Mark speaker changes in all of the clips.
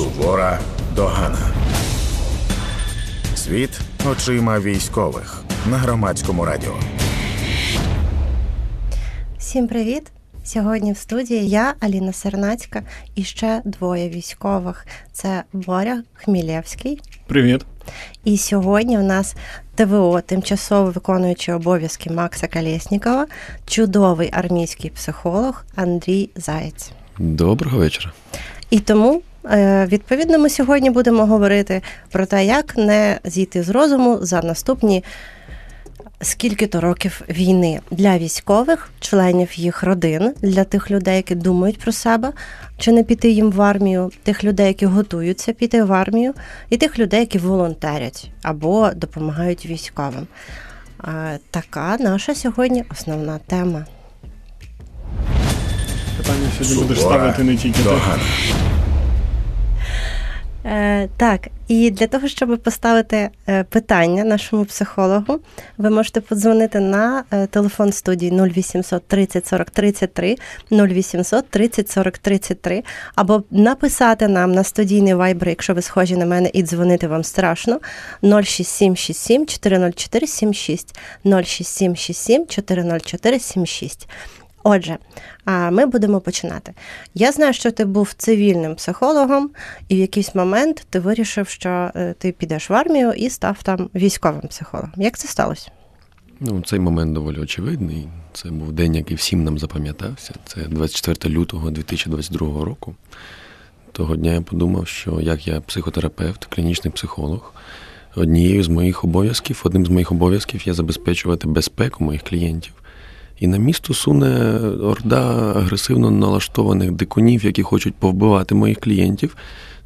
Speaker 1: Сувора догана. Світ очима військових на громадському радіо.
Speaker 2: Всім привіт! Сьогодні в студії я, Аліна Сернацька, і ще двоє військових. Це Боря Хмілєвський.
Speaker 3: Привіт.
Speaker 2: І сьогодні у нас ТВО, тимчасово виконуючий обов'язки Макса Калєснікова, чудовий армійський психолог Андрій Заєць.
Speaker 4: Доброго вечора.
Speaker 2: І тому, відповідно, ми сьогодні будемо говорити про те, як не зійти з розуму за наступні скільки-то років війни для військових, членів їх родин, для тих людей, які думають про себе, чи не піти їм в армію, тих людей, які готуються піти в армію, і тих людей, які волонтерять або допомагають військовим. Така наша сьогодні основна тема.
Speaker 3: Питання сьогодні будеш ставити не тільки ти.
Speaker 2: Е, Так, і для того, щоб поставити е, питання нашому психологу, ви можете подзвонити на е, телефон студії 0800 30 40 33 0800 30 40 33 або написати нам на студійний вайбер, якщо ви схожі на мене, і дзвонити вам страшно 06767 404 76 06767 404 76. Отже, ми будемо починати. Я знаю, що ти був цивільним психологом, і в якийсь момент ти вирішив, що е, ти підеш в армію і став там військовим психологом. Як це сталося?
Speaker 4: Ну, цей момент доволі очевидний. Це був день, який всім нам запам'ятався. Це 24 лютого 2022 року. Того дня я подумав, що як я психотерапевт, клінічний психолог, однією з моїх обов'язків, одним з моїх обов'язків є забезпечувати безпеку моїх клієнтів. І на місто суне орда агресивно налаштованих дикунів, які хочуть повбивати моїх клієнтів.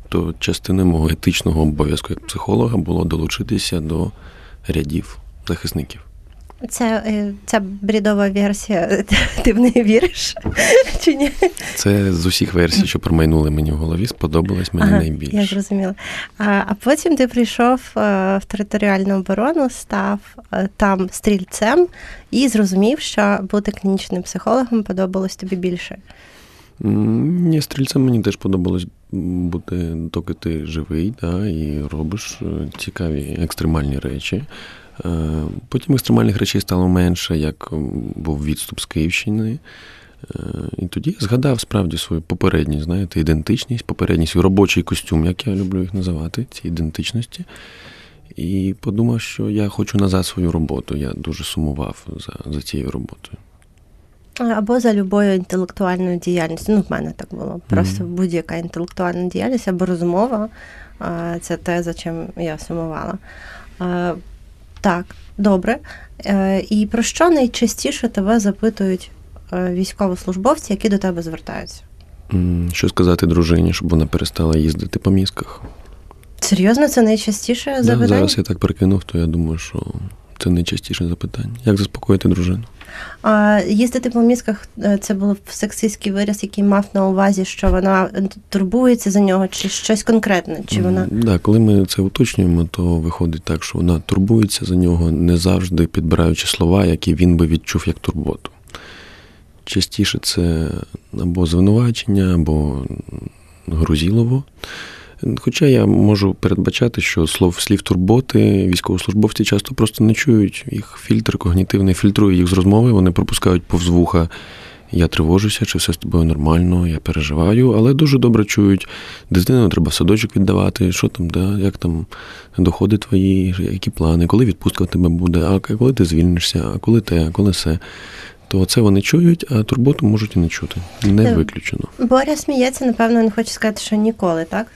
Speaker 4: То частиною мого етичного обов'язку як психолога було долучитися до рядів захисників.
Speaker 2: Це е, ця брідова версія, ти в неї віриш? Чи ні?
Speaker 4: Це з усіх версій, що промайнули мені в голові, сподобалось мені ага, найбільше.
Speaker 2: Я зрозуміла. А а потім ти прийшов е, в територіальну оборону, став е, там стрільцем і зрозумів, що бути клінічним психологом подобалось тобі більше.
Speaker 4: Ні, стрільцем мені теж подобалось бути, доки ти живий, да, і робиш цікаві екстремальні речі. Е, потім екстремальних речей стало менше, як був відступ з Київщини. Е, і тоді я згадав справді свою попередність, знаєте, ідентичність, попередній свій робочий костюм, як я люблю їх називати, ці ідентичності. І подумав, що я хочу назад свою роботу. Я дуже сумував за за цією роботою.
Speaker 2: Або за любою інтелектуальною діяльністю. Ну, в мене так було. Просто mm-hmm. будь-яка інтелектуальна діяльність або розмова це те, за чим я сумувала. Так, добре. Е, І про що найчастіше тебе запитують е, військовослужбовці, які до тебе звертаються?
Speaker 4: Що сказати дружині, щоб вона перестала їздити по мізках?
Speaker 2: Серйозно, це найчастіше запитання? Да,
Speaker 4: Зараз я так прикинув, то я думаю, що це найчастіше запитання. Як заспокоїти дружину?
Speaker 2: А Їздити по мізках е, це був сексистський вираз, який мав на увазі, що вона турбується за нього, чи щось конкретне? Чи вона
Speaker 4: да, коли ми це уточнюємо, то виходить так, що вона турбується за нього, не завжди підбираючи слова, які він би відчув як турботу. Частіше це або звинувачення, або грузілово. Хоча я можу передбачати, що слов слів турботи військовослужбовці часто просто не чують. Їх фільтр когнітивний фільтрує їх з розмови, вони пропускають повз вуха. Я тривожуся, чи все з тобою нормально, я переживаю, але дуже добре чують. Дитину треба садочок віддавати, що там, да, як там доходи твої, які плани, коли відпустка в тебе буде, а коли ти звільнишся, а коли те, а коли все. То це вони чують, а турботу можуть і не чути. Не е, виключено.
Speaker 2: Боря сміється, напевно, він хоче сказати, що ніколи, так?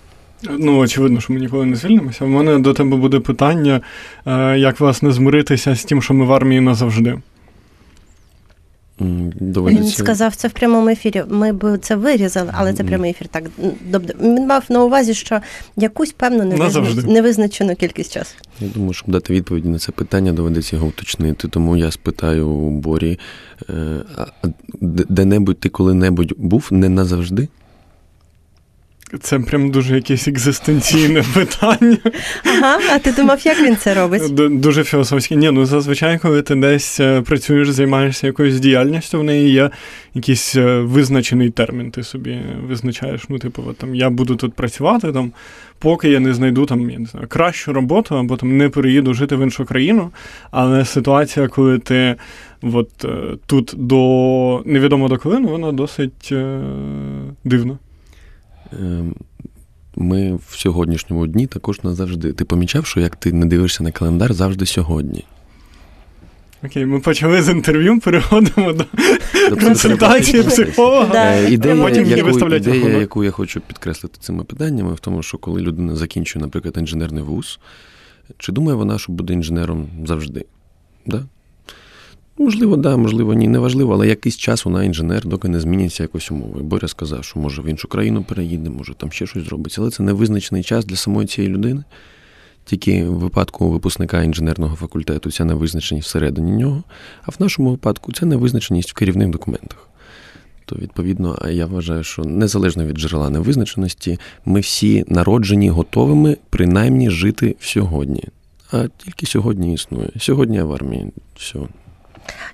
Speaker 3: Ну, очевидно, що ми ніколи не звільнимося. У мене до тебе буде питання, е, як власне змиритися з тим, що ми в армії назавжди.
Speaker 2: Доводиться. Він сказав це в прямому ефірі. Ми б це вирізали, але це прямий ефір. Так Добре. він мав на увазі, що якусь певну невизнач... невизначену кількість часу.
Speaker 4: Я думаю, щоб дати відповідь на це питання, доведеться його уточнити. Тому я спитаю у Борі, е, а де-небудь ти коли-небудь був не назавжди?
Speaker 3: Це прям дуже якесь екзистенційне питання.
Speaker 2: Ага, а ти думав, як він це робить?
Speaker 3: Дуже філософське. Ні, ну зазвичай, коли ти десь е, працюєш, займаєшся якоюсь діяльністю, в неї є якийсь е, визначений термін. Ти собі визначаєш. Ну, типу, от, там я буду тут працювати, там, поки я не знайду там, я не знаю, кращу роботу, або там не переїду жити в іншу країну. Але ситуація, коли ти от, е, тут до невідомо до коли, ну, вона досить е, дивна.
Speaker 4: Ем, ми в сьогоднішньому дні також назавжди. Ти помічав, що як ти не дивишся на календар, завжди сьогодні.
Speaker 3: Окей, ми почали з інтерв'ю, переходимо до консультації психолога.
Speaker 2: Да.
Speaker 4: Е, Ідея,
Speaker 3: Потім виставлять
Speaker 4: ідея яку я хочу підкреслити цими питаннями, в тому, що коли людина закінчує, наприклад, інженерний вуз, чи думає вона, що буде інженером завжди? Да? Можливо, да, можливо, ні, неважливо, але якийсь час вона інженер, доки не зміняться якось умови. Боря сказав, що може в іншу країну переїде, може там ще щось зробиться, але це невизначений час для самої цієї людини. Тільки в випадку випускника інженерного факультету ця невизначеність всередині нього, а в нашому випадку це невизначеність в керівних документах. То, відповідно, а я вважаю, що незалежно від джерела невизначеності, ми всі народжені готовими принаймні жити в сьогодні. А тільки сьогодні існує. Сьогодні я в армії. Все.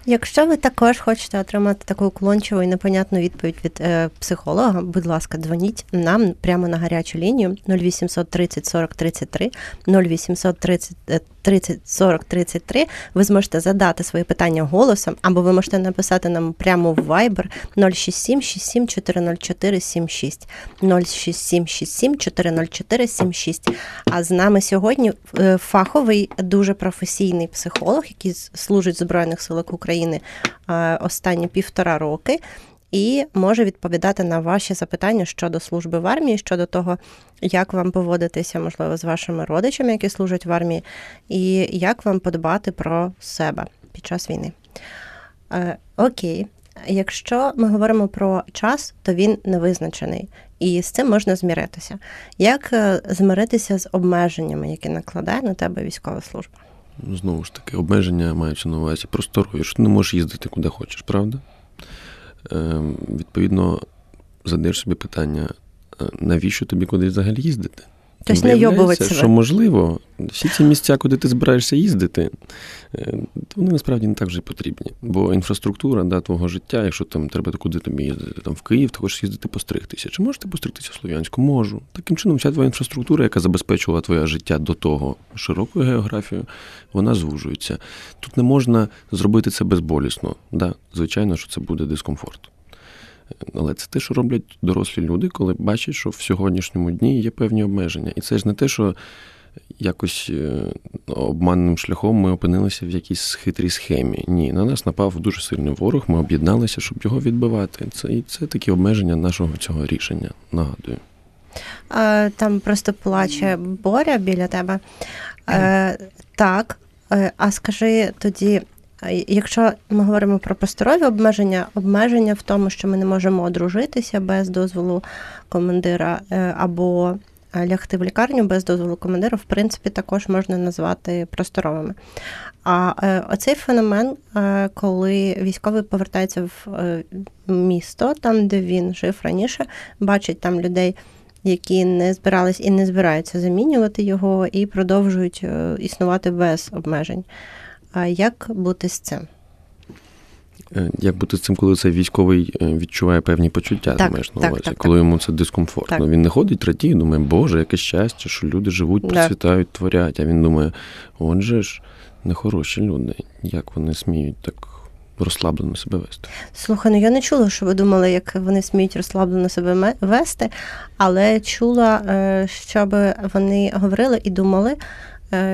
Speaker 2: Якщо ви також хочете отримати таку уклончиву і непонятну відповідь від е, психолога, будь ласка, дзвоніть нам прямо на гарячу лінію 0800 30 40 33 0800 30 е, 30 40 33. Ви зможете задати свої питання голосом, або ви можете написати нам прямо в Viber 067 67 404 76 067 67 404 76. А з нами сьогодні е, фаховий, дуже професійний психолог, який служить в Збройних силах України е, останні півтора роки. І може відповідати на ваші запитання щодо служби в армії, щодо того, як вам поводитися, можливо, з вашими родичами, які служать в армії, і як вам подбати про себе під час війни. Е, окей, якщо ми говоримо про час, то він невизначений, і з цим можна зміритися. Як е, змиритися з обмеженнями, які накладає на тебе військова служба?
Speaker 4: Знову ж таки, обмеження маються на увазі просторові, що ти не можеш їздити куди хочеш, правда? Е, відповідно, задаєш собі питання, е, навіщо тобі кудись взагалі їздити?
Speaker 2: Тобто не себе.
Speaker 4: що можливо, всі ці місця, куди ти збираєшся їздити, е, вони насправді не так вже потрібні. Бо інфраструктура да, твого життя, якщо там треба куди тобі їздити, там в Київ, ти хочеш їздити постригтися. Чи можеш ти постригтися в Слов'янську? Можу. Таким чином, вся твоя інфраструктура, яка забезпечувала твоє життя до того широкою географією, вона звужується. Тут не можна зробити це безболісно. Да, звичайно, що це буде дискомфорт. Але це те, що роблять дорослі люди, коли бачать, що в сьогоднішньому дні є певні обмеження. І це ж не те, що якось е, обманним шляхом ми опинилися в якійсь хитрій схемі. Ні, на нас напав дуже сильний ворог, ми об'єдналися, щоб його відбивати. Це, і це такі обмеження нашого цього рішення, нагадую.
Speaker 2: Там просто плаче Боря біля тебе. Е, Так, е, а скажи тоді, якщо ми говоримо про просторові обмеження, обмеження в тому, що ми не можемо одружитися без дозволу командира, е, або е, лягти в лікарню без дозволу командира, в принципі, також можна назвати просторовими. А е, оцей феномен, коли військовий повертається в місто, там, де він жив раніше, бачить там людей які не збирались і не збираються замінювати його, і продовжують існувати без обмежень. А як бути з цим?
Speaker 4: Е, Як бути з цим, коли цей військовий е, відчуває певні почуття,
Speaker 2: Так,
Speaker 4: ти маєш на увазі,
Speaker 2: так,
Speaker 4: коли йому це дискомфортно.
Speaker 2: Так.
Speaker 4: Він не ходить, радіє, думає, Боже, яке щастя, що люди живуть, процвітають, творять. А він думає, отже ж, нехороші люди, як вони сміють так розслаблено себе вести.
Speaker 2: Слухай, ну я не чула, що ви думали, як вони сміють розслаблено себе вести, але чула, е, щоб вони говорили і думали,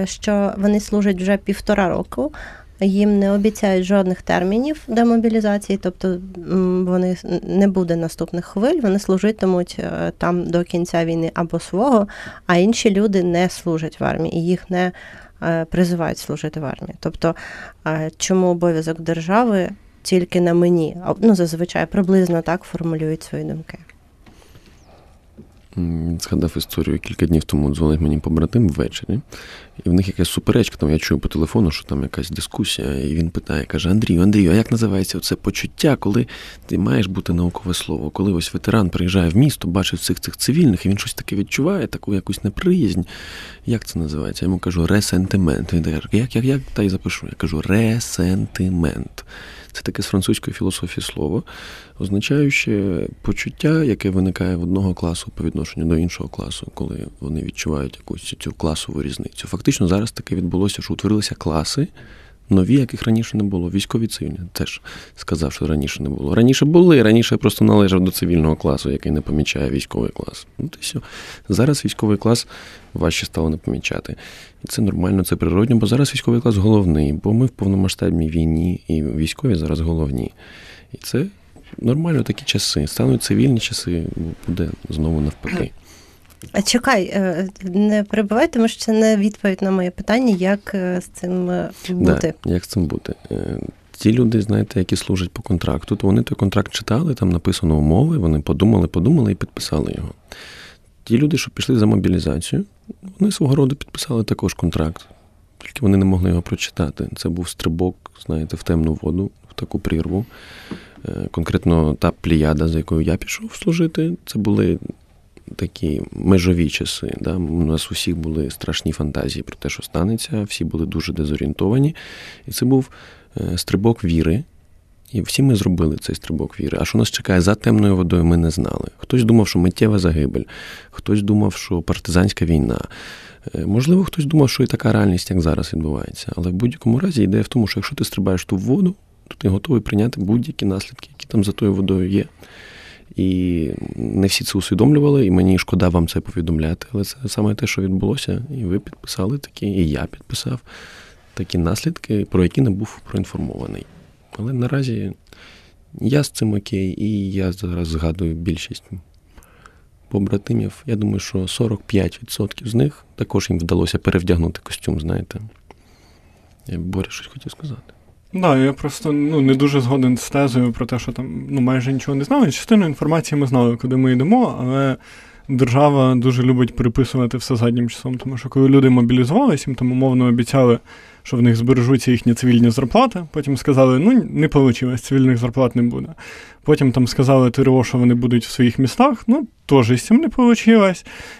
Speaker 2: що вони служать вже півтора року. Їм не обіцяють жодних термінів демобілізації, тобто вони не буде наступних хвиль, вони служитимуть е, там до кінця війни або свого, а інші люди не служать в армії і їх не е, призивають служити в армії. Тобто, е, чому обов'язок держави тільки на мені? Ну, зазвичай приблизно так формулюють свої думки.
Speaker 4: Згадав історію кілька днів тому дзвонить мені побратим ввечері, і в них якась суперечка. Там я чую по телефону, що там якась дискусія, і він питає, каже: Андрію, Андрію, а як називається це почуття, коли ти маєш бути наукове слово? Коли ось ветеран приїжджає в місто, бачить всіх цих цивільних, і він щось таке відчуває, таку якусь неприязнь. Як це називається? Я йому кажу ресентимент. Він каже, як, як, як? Та й запишу. Я кажу ресентимент. Це таке з французької філософії слово, означаючи почуття, яке виникає в одного класу по відношенню до іншого класу, коли вони відчувають якусь цю класову різницю. Фактично зараз таке відбулося, що утворилися класи. Нові, яких раніше не було. Військові цивільні теж сказав, що раніше не було. Раніше були, раніше просто належав до цивільного класу, який не помічає військовий клас. Ну, то все. Зараз військовий клас важче стало не помічати. І це нормально, це природньо, бо зараз військовий клас головний, бо ми в повномасштабній війні, і військові зараз головні. І це нормально такі часи. Стануть цивільні часи, буде знову навпаки.
Speaker 2: А чекай, е, не перебувай, тому що це не відповідь на моє питання, як е, з цим е, бути.
Speaker 4: Да, як з цим бути? Ті люди, знаєте, які служать по контракту, то вони той контракт читали, там написано умови, вони подумали, подумали і підписали його. Ті люди, що пішли за мобілізацію, вони свого роду підписали також контракт, тільки вони не могли його прочитати. Це був стрибок, знаєте, в темну воду, в таку прірву. Конкретно та пліяда, за якою я пішов служити, це були такі межові часи. Да? У нас усіх були страшні фантазії про те, що станеться, всі були дуже дезорієнтовані. І це був е, стрибок віри. І всі ми зробили цей стрибок віри. А що нас чекає за темною водою, ми не знали. Хтось думав, що миттєва загибель, хтось думав, що партизанська війна. Е, можливо, хтось думав, що і така реальність, як зараз відбувається. Але в будь-якому разі ідея в тому, що якщо ти стрибаєш ту воду, то ти готовий прийняти будь-які наслідки, які там за тою водою є. І не всі це усвідомлювали, і мені шкода вам це повідомляти. Але це саме те, що відбулося, і ви підписали такі, і я підписав такі наслідки, про які не був проінформований. Але наразі я з цим окей, і я зараз згадую більшість побратимів. Я думаю, що 45% з них також їм вдалося перевдягнути костюм, знаєте. Боря щось хотів сказати.
Speaker 3: Так, да, я просто ну, не дуже згоден з тезою про те, що там ну, майже нічого не знали. Частину інформації ми знали, куди ми йдемо, але держава дуже любить переписувати все заднім часом. Тому що коли люди мобілізувалися, їм там умовно обіцяли, що в них збережуться їхні цивільні зарплати. Потім сказали, ну не вийшло, цивільних зарплат не буде. Потім там сказали ТРО, що вони будуть в своїх містах. Ну, теж з цим не вийшло.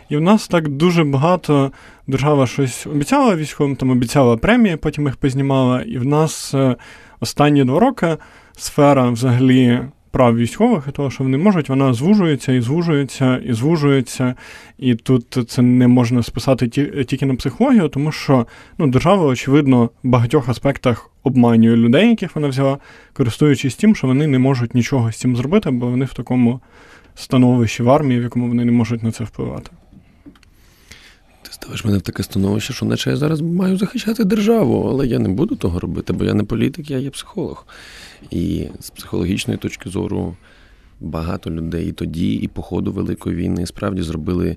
Speaker 3: І в нас так дуже багато держава щось обіцяла військовим, там обіцяла премії, потім їх познімала. І в нас е, останні два роки сфера взагалі прав військових і того, що вони можуть, вона звужується і звужується, і звужується. І тут це не можна списати тільки на психологію, тому що ну, держава, очевидно, в багатьох аспектах обманює людей, яких вона взяла, користуючись тим, що вони не можуть нічого з цим зробити, бо вони в такому становищі в армії, в якому вони не можуть на це впливати.
Speaker 4: Ставиш мене в таке становище, що наче я зараз маю захищати державу, але я не буду того робити, бо я не політик, я є психолог. І з психологічної точки зору багато людей і тоді, і по ходу Великої війни справді зробили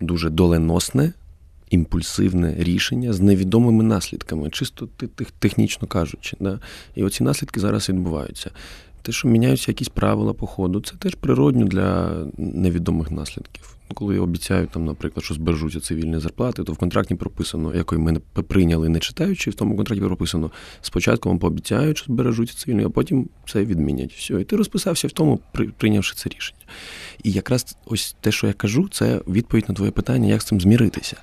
Speaker 4: дуже доленосне, імпульсивне рішення з невідомими наслідками, чисто технічно кажучи. Да? І оці наслідки зараз відбуваються. Те, що міняються якісь правила по ходу, це теж природньо для невідомих наслідків. Коли обіцяють, там, наприклад, що збережуться цивільні зарплати, то в контракті прописано, якої ми прийняли, не читаючи, в тому контракті прописано спочатку вам пообіцяють, що збережуться цивільні, а потім це відмінять. Все. І ти розписався в тому, прийнявши це рішення. І якраз ось те, що я кажу, це відповідь на твоє питання, як з цим зміритися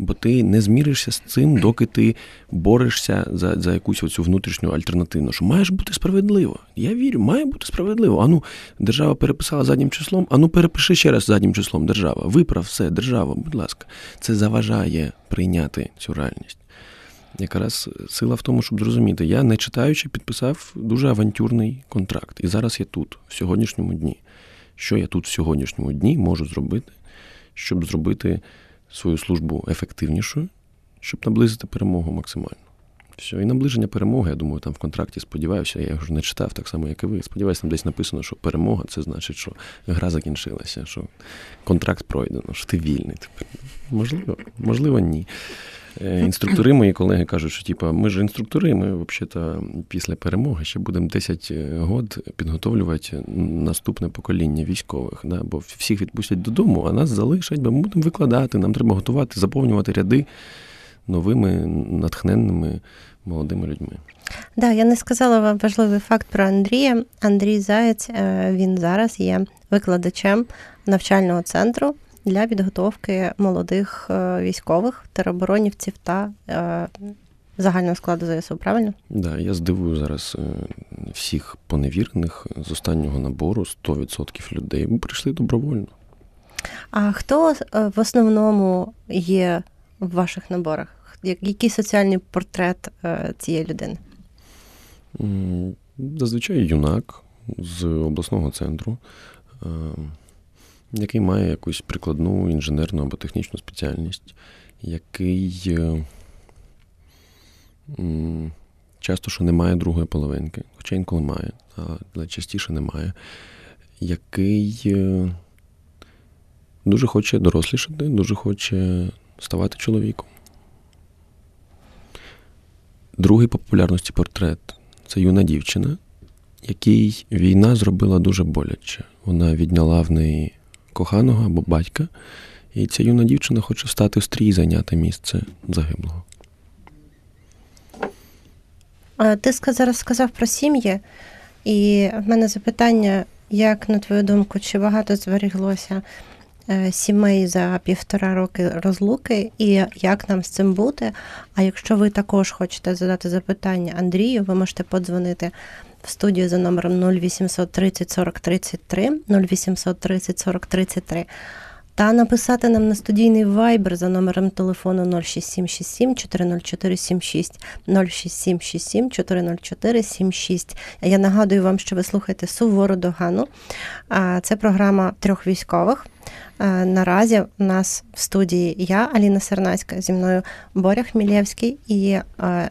Speaker 4: бо ти не зміришся з цим, доки ти борешся за за якусь оцю внутрішню альтернативну. Що має ж бути справедливо. Я вірю, має бути справедливо. Ану, держава переписала заднім числом, ану перепиши ще раз заднім числом держава. Виправ все, держава, будь ласка, це заважає прийняти цю реальність. Якраз сила в тому, щоб зрозуміти, я не читаючи, підписав дуже авантюрний контракт. І зараз я тут, в сьогоднішньому дні. Що я тут в сьогоднішньому дні можу зробити, щоб зробити свою службу ефективнішою, щоб наблизити перемогу максимально. Все, і наближення перемоги, я думаю, там в контракті сподіваюся, я його ж не читав, так само, як і ви. Сподіваюся, там десь написано, що перемога це значить, що гра закінчилася, що контракт пройдено, що ти вільний. Тепер. Можливо, можливо, ні. Е, інструктори, мої колеги кажуть, що типу, ми ж інструктори, ми взагалі після перемоги ще будемо 10 е, год підготовлювати наступне покоління військових. Да? Бо всіх відпустять додому, а нас залишать, бо ми будемо викладати, нам треба готувати, заповнювати ряди новими натхненними молодими людьми.
Speaker 2: Да, я не сказала вам важливий факт про Андрія. Андрій Заєць е, він зараз є викладачем навчального центру для підготовки молодих е, військових, тероборонівців та е, загального складу ЗСУ, правильно?
Speaker 4: Да, я здивую зараз всіх поневірених з останнього набору 100% людей прийшли добровольно.
Speaker 2: А хто в основному є в ваших наборах? Який соціальний портрет цієї людини?
Speaker 4: Зазвичай юнак з обласного центру, який має якусь прикладну інженерну або технічну спеціальність, який часто що не має другої половинки, хоча інколи має, але частіше немає, який е, дуже хоче дорослішати, дуже хоче ставати чоловіком. Другий по популярності портрет це юна дівчина, якій війна зробила дуже боляче. Вона відняла в неї коханого або батька, і ця юна дівчина хоче встати в стрій і зайняти місце загиблого.
Speaker 2: Ти зараз сказав про сім'ї, і в мене запитання, як, на твою думку, чи багато зберіглося сімей за півтора роки розлуки, і як нам з цим бути. А якщо ви також хочете задати запитання Андрію, ви можете подзвонити в студію за номером 0800 30 40 33, 0800 30 40 33, та написати нам на студійний вайбер за номером телефону 06767 40476 06767 40476. Я нагадую вам, що ви слухаєте сувору догану. Це програма трьох військових. Наразі у нас в студії я, Аліна Сернацька, зі мною Боря Хмілєвський і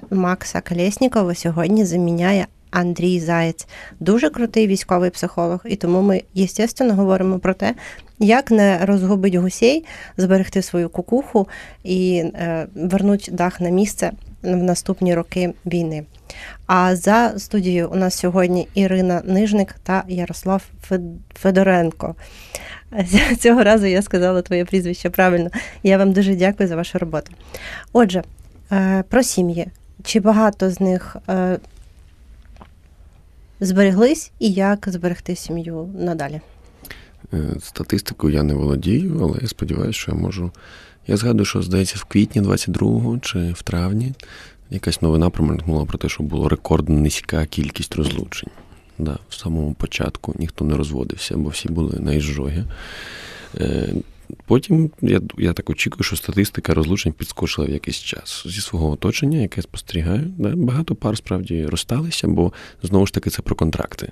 Speaker 2: Макса Колєснікова сьогодні заміняє Андрій Заєць. Дуже крутий військовий психолог, і тому ми, звісно, говоримо про те, як не розгубить гусей, зберегти свою кукуху і е, вернуть дах на місце в наступні роки війни. А за студією у нас сьогодні Ірина Нижник та Ярослав Федоренко. Цього разу я сказала твоє прізвище правильно. Я вам дуже дякую за вашу роботу. Отже, е, про сім'ї. Чи багато з них е, збереглись і як зберегти сім'ю надалі?
Speaker 4: Е, статистикою я не володію, але я сподіваюся, що я можу. Я згадую, що здається, в квітні 22-го чи в травні якась новина промелькнула про те, що було рекордно низька кількість розлучень. Да, В самому початку ніхто не розводився, бо всі були на. Е, потім я я так очікую, що статистика розлучень підскочила в якийсь час зі свого оточення, яке спостерігаю. Да, Багато пар справді розсталися, бо знову ж таки це про контракти.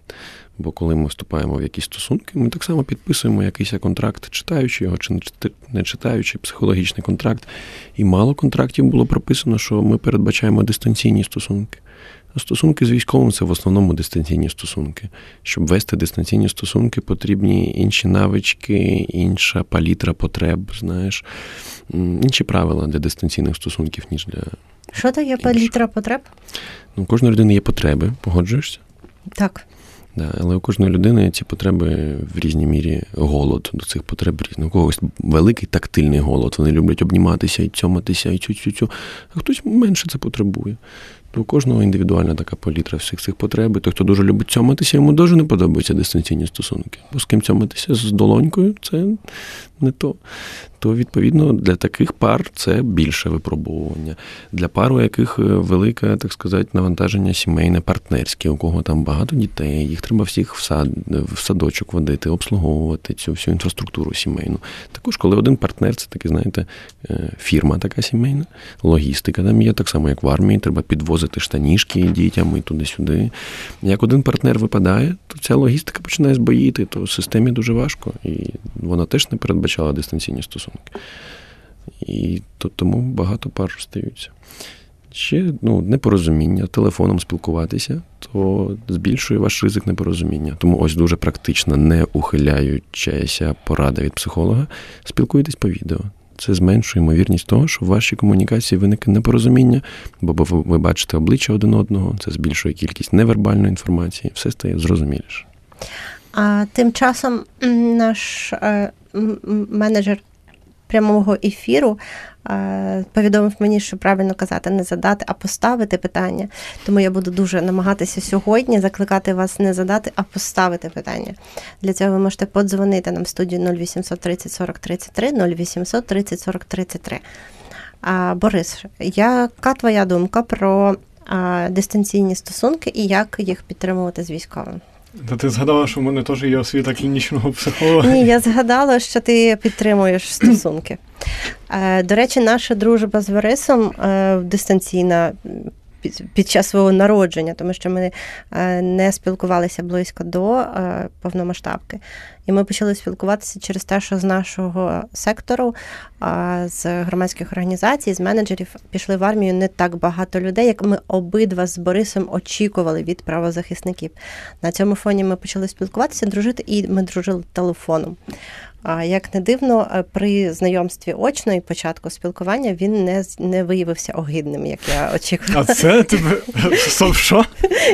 Speaker 4: Бо коли ми вступаємо в якісь стосунки, ми так само підписуємо якийсь контракт, читаючи його чи не читаючи, психологічний контракт. І мало контрактів було прописано, що ми передбачаємо дистанційні стосунки. Стосунки з військовим це в основному дистанційні стосунки. Щоб вести дистанційні стосунки, потрібні інші навички, інша палітра потреб, знаєш, інші правила для дистанційних стосунків, ніж для.
Speaker 2: Що таке палітра потреб?
Speaker 4: Ну, У кожної людини є потреби, погоджуєшся?
Speaker 2: Так.
Speaker 4: Да, Але у кожної людини ці потреби в різній мірі голод до цих потреб різний. У когось великий тактильний голод. Вони люблять обніматися і цьоматися, і цю-цю-цю. А хтось менше це потребує. У кожного індивідуальна така палітра всіх цих потреб. Той, хто дуже любить цьоматися, йому дуже не подобаються дистанційні стосунки. Бо з ким цьоматися з долонькою це не то. То, відповідно, для таких пар це більше випробовування. Для пар, у яких е, велике, так сказати, навантаження сімейне, партнерське, у кого там багато дітей, їх треба всіх в сад, в садочок водити, обслуговувати цю всю інфраструктуру сімейну. Також, коли один партнер, це таки, знаєте, е, фірма така сімейна, логістика там є, так само, як в армії, треба підвозити штаніжки дітям і туди-сюди. Як один партнер випадає, то ця логістика починає збоїти, то системі дуже важко. І вона теж не передбачала дистанційні стосунки. І то, тому багато пар розстаються ще ну, непорозуміння, телефоном спілкуватися, то збільшує ваш ризик непорозуміння. Тому ось дуже практично, не ухиляючася порада від психолога, спілкуйтесь по відео. Це зменшує ймовірність того, що в вашій комунікації виникне непорозуміння, бо ви, бачите обличчя один одного, це збільшує кількість невербальної інформації, все стає зрозуміліше.
Speaker 2: А тим часом наш е, менеджер прямого ефіру е, повідомив мені, що правильно казати, не задати, а поставити питання. Тому я буду дуже намагатися сьогодні закликати вас не задати, а поставити питання. Для цього ви можете подзвонити нам в студію 0800 30 40 33 0800 30 40 33. А, Борис, яка твоя думка про дистанційні стосунки і як їх підтримувати з військовим?
Speaker 3: Та ти згадала, що в мене теж є освіта клінічного психолога.
Speaker 2: Ні, я згадала, що ти підтримуєш стосунки. Е, до речі, наша дружба з Борисом е, дистанційна під час свого народження, тому що ми е, не спілкувалися близько до повномасштабки. І ми почали спілкуватися через те, що з нашого сектору, з громадських організацій, з менеджерів пішли в армію не так багато людей, як ми обидва з Борисом очікували від правозахисників. На цьому фоні ми почали спілкуватися, дружити, і ми дружили телефоном. А як не дивно, е, при знайомстві очно і початку спілкування він не не виявився огидним, як я очікувала.
Speaker 3: А це тебе Стоп, що?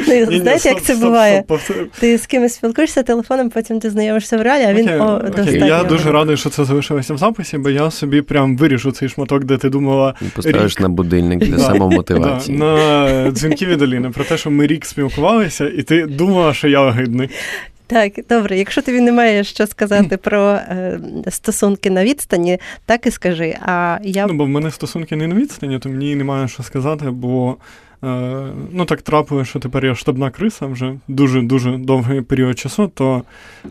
Speaker 2: Ну, Знаєте, як це буває? Ти з кимось спілкуєшся телефоном, потім ти знайомишся в реалі, а він о, достатньо.
Speaker 3: Я дуже радий, що це залишилося в записі, бо я собі прям вирішу цей шматок, де ти думала.
Speaker 4: Поставиш на будильник для самомотивації.
Speaker 3: На дзвінки від Аліни про те, що ми рік спілкувалися, і ти думала, що я огидний.
Speaker 2: Так, добре, якщо тобі немає що сказати про е, стосунки на відстані, так і скажи. А я...
Speaker 3: Ну, бо в мене стосунки не на відстані, то мені немає що сказати, бо е, ну так трапилося, що тепер я штабна криса вже дуже-дуже довгий період часу, то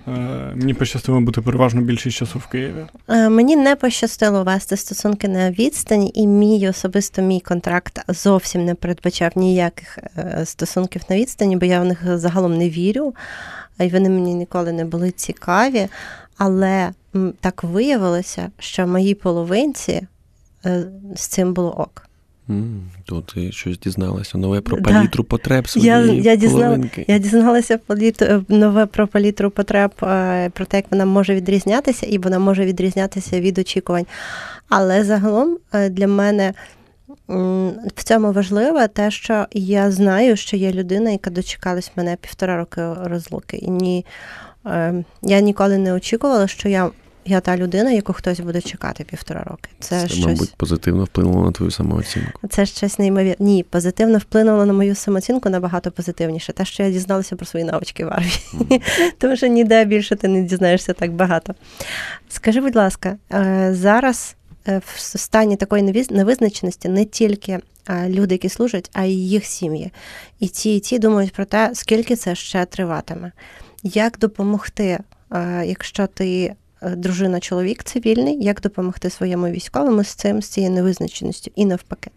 Speaker 3: е, мені пощастило бути переважно більшість часу в Києві.
Speaker 2: Е, мені не пощастило вести стосунки на відстані, і мій особисто мій контракт зовсім не передбачав ніяких е, стосунків на відстані, бо я в них загалом не вірю і вони мені ніколи не були цікаві. Але так виявилося, що моїй половинці е, з цим було ок.
Speaker 4: Mm, то ти щось дізналася нове про палітру да. потреб
Speaker 2: своєї я, я дізнала, Я дізналася е, нове про палітру потреб, е, про те, як вона може відрізнятися, і вона може відрізнятися від очікувань. Але загалом для мене в цьому важливо те, що я знаю, що є людина, яка дочекалась мене півтора роки розлуки. І ні, е, я ніколи не очікувала, що я я та людина, яку хтось буде чекати півтора роки. Це,
Speaker 4: Це
Speaker 2: щось...
Speaker 4: мабуть, позитивно вплинуло на твою самооцінку.
Speaker 2: Це щось неймовірне. Ні, позитивно вплинуло на мою самооцінку набагато позитивніше. Те, що я дізналася про свої навички в армії. Mm. Тому що ніде більше ти не дізнаєшся так багато. Скажи, будь ласка, е, зараз в стані такої невизначеності не тільки е, люди, які служать, а й їх сім'ї. І ті, і ті думають про те, скільки це ще триватиме. Як допомогти, е, якщо ти дружина, чоловік цивільний, як допомогти своєму військовому з цим, з цією невизначеністю і навпаки?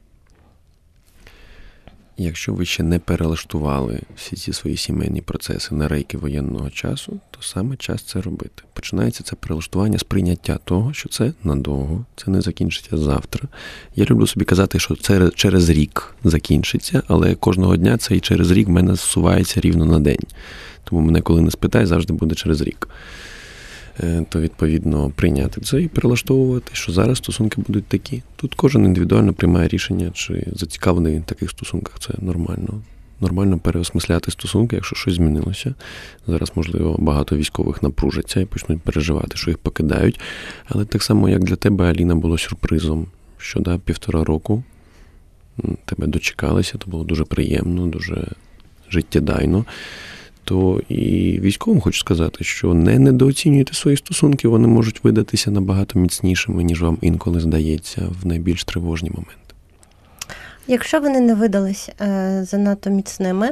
Speaker 4: Якщо ви ще не перелаштували всі ці свої сімейні процеси на рейки воєнного часу, то саме час це робити. Починається це перелаштування з прийняття того, що це надовго, це не закінчиться завтра. Я люблю собі казати, що це через рік закінчиться, але кожного дня цей через рік в мене зсувається рівно на день. Тому мене, коли не спитай, завжди буде через рік. Е, то відповідно прийняти це і перелаштовувати, що зараз стосунки будуть такі. Тут кожен індивідуально приймає рішення, чи зацікавлений в таких стосунках. Це нормально. Нормально переосмисляти стосунки, якщо щось змінилося. Зараз, можливо, багато військових напружаться і почнуть переживати, що їх покидають. Але так само, як для тебе, Аліна, було сюрпризом, що да, півтора року тебе дочекалися, то було дуже приємно, дуже життєдайно то і військовим хочу сказати, що не недооцінюйте свої стосунки, вони можуть видатися набагато міцнішими, ніж вам інколи здається, в найбільш тривожні моменти.
Speaker 2: Якщо вони не видались е, занадто міцними,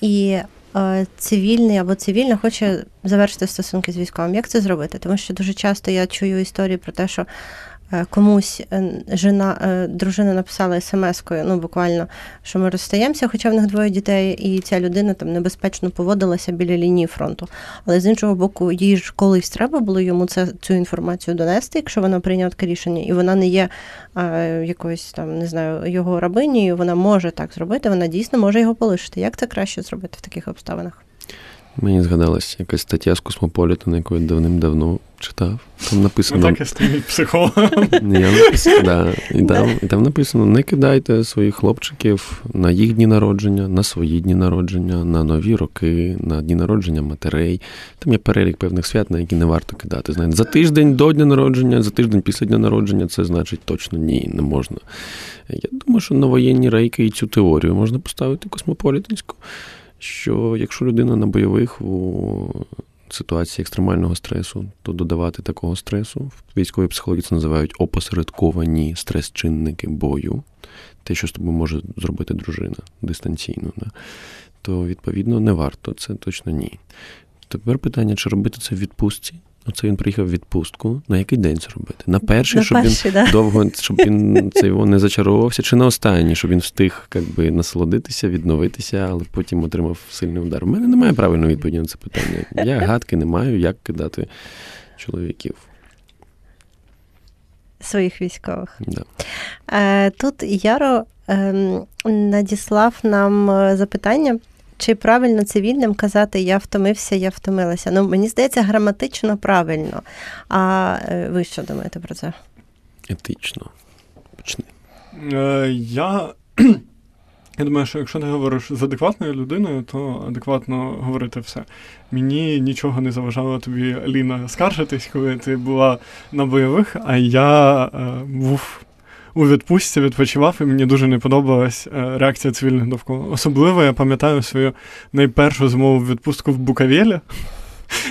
Speaker 2: і е, цивільний або цивільна хоче завершити стосунки з військовим, як це зробити? Тому що дуже часто я чую історії про те, що комусь е, жена, е, дружина написала смс-кою, ну буквально, що ми розстаємося, хоча в них двоє дітей, і ця людина там небезпечно поводилася біля лінії фронту. Але з іншого боку, їй ж колись треба було йому це, цю інформацію донести, якщо вона прийняла таке рішення, і вона не є е, якоюсь там, не знаю, його рабинею, вона може так зробити, вона дійсно може його полишити. Як це краще зробити в таких обставинах?
Speaker 4: Мені згадалась якась стаття з Космополітена, яку я давним-давно читав. Там написано.
Speaker 3: Ну, так стоїть психологом.
Speaker 4: Я написано, да, і, там, і там написано: не кидайте своїх хлопчиків на їх дні народження, на свої дні народження, на нові роки, на дні народження матерей. Там є перелік певних свят, на які не варто кидати. Знаєте, за тиждень до дня народження, за тиждень після дня народження, це значить точно ні, не можна. Я думаю, що на воєнні рейки і цю теорію можна поставити космополітинську що якщо людина на бойових у ситуації екстремального стресу, то додавати такого стресу в військовій психології це називають опосередковані стрес-чинники бою, те, що з тобою може зробити дружина дистанційно, да? то відповідно не варто, це точно ні. Тепер питання, чи робити це в відпустці, Оце він приїхав в відпустку. На який день це робити? На перший,
Speaker 2: на
Speaker 4: щоб
Speaker 2: перший,
Speaker 4: він
Speaker 2: да.
Speaker 4: довго, щоб він це його не зачаровувався, чи на останній, щоб він встиг якби, насолодитися, відновитися, але потім отримав сильний удар. У мене немає правильної відповіді на це питання. Я гадки не маю, як кидати чоловіків.
Speaker 2: Своїх військових.
Speaker 4: Да.
Speaker 2: Е, Тут Яро ем, надіслав нам е, запитання. Чи правильно цивільним казати я втомився, я втомилася? Ну, мені здається, граматично правильно. А е, ви що думаєте про це?
Speaker 4: Етично. Почни.
Speaker 3: Е, Я я думаю, що якщо ти говориш з адекватною людиною, то адекватно говорити все. Мені нічого не заважало тобі, Ліна, скаржитись, коли ти була на бойових, а я е, був у відпустці, відпочивав, і мені дуже не подобалась е, реакція цивільних довкола. Особливо я пам'ятаю свою найпершу змову відпустку в Букавєлі.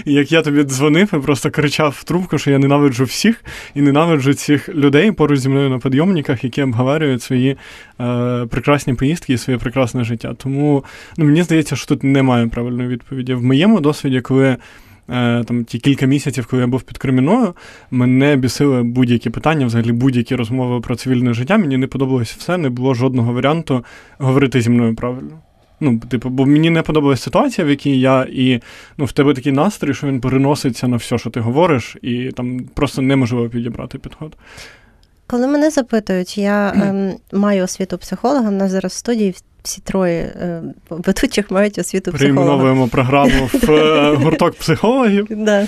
Speaker 3: І як я тобі дзвонив і просто кричав в трубку, що я ненавиджу всіх і ненавиджу цих людей поруч зі мною на підйомниках, які обговорюють свої е, прекрасні поїздки і своє прекрасне життя. Тому ну, мені здається, що тут немає правильної відповіді. В моєму досвіді, коли там ті кілька місяців, коли я був під Креміною, мене бісили будь-які питання, взагалі будь-які розмови про цивільне життя. Мені не подобалось все, не було жодного варіанту говорити зі мною правильно. Ну, типу, бо мені не подобалася ситуація, в якій я і ну, в тебе такий настрій, що він переноситься на все, що ти говориш, і там просто неможливо підібрати підход.
Speaker 2: Коли мене запитують, я ем, маю освіту психолога, в нас зараз в студії всі троє е, ведучих мають освіту психолога.
Speaker 3: Перейменовуємо програму в е, гурток психологів.
Speaker 2: Да.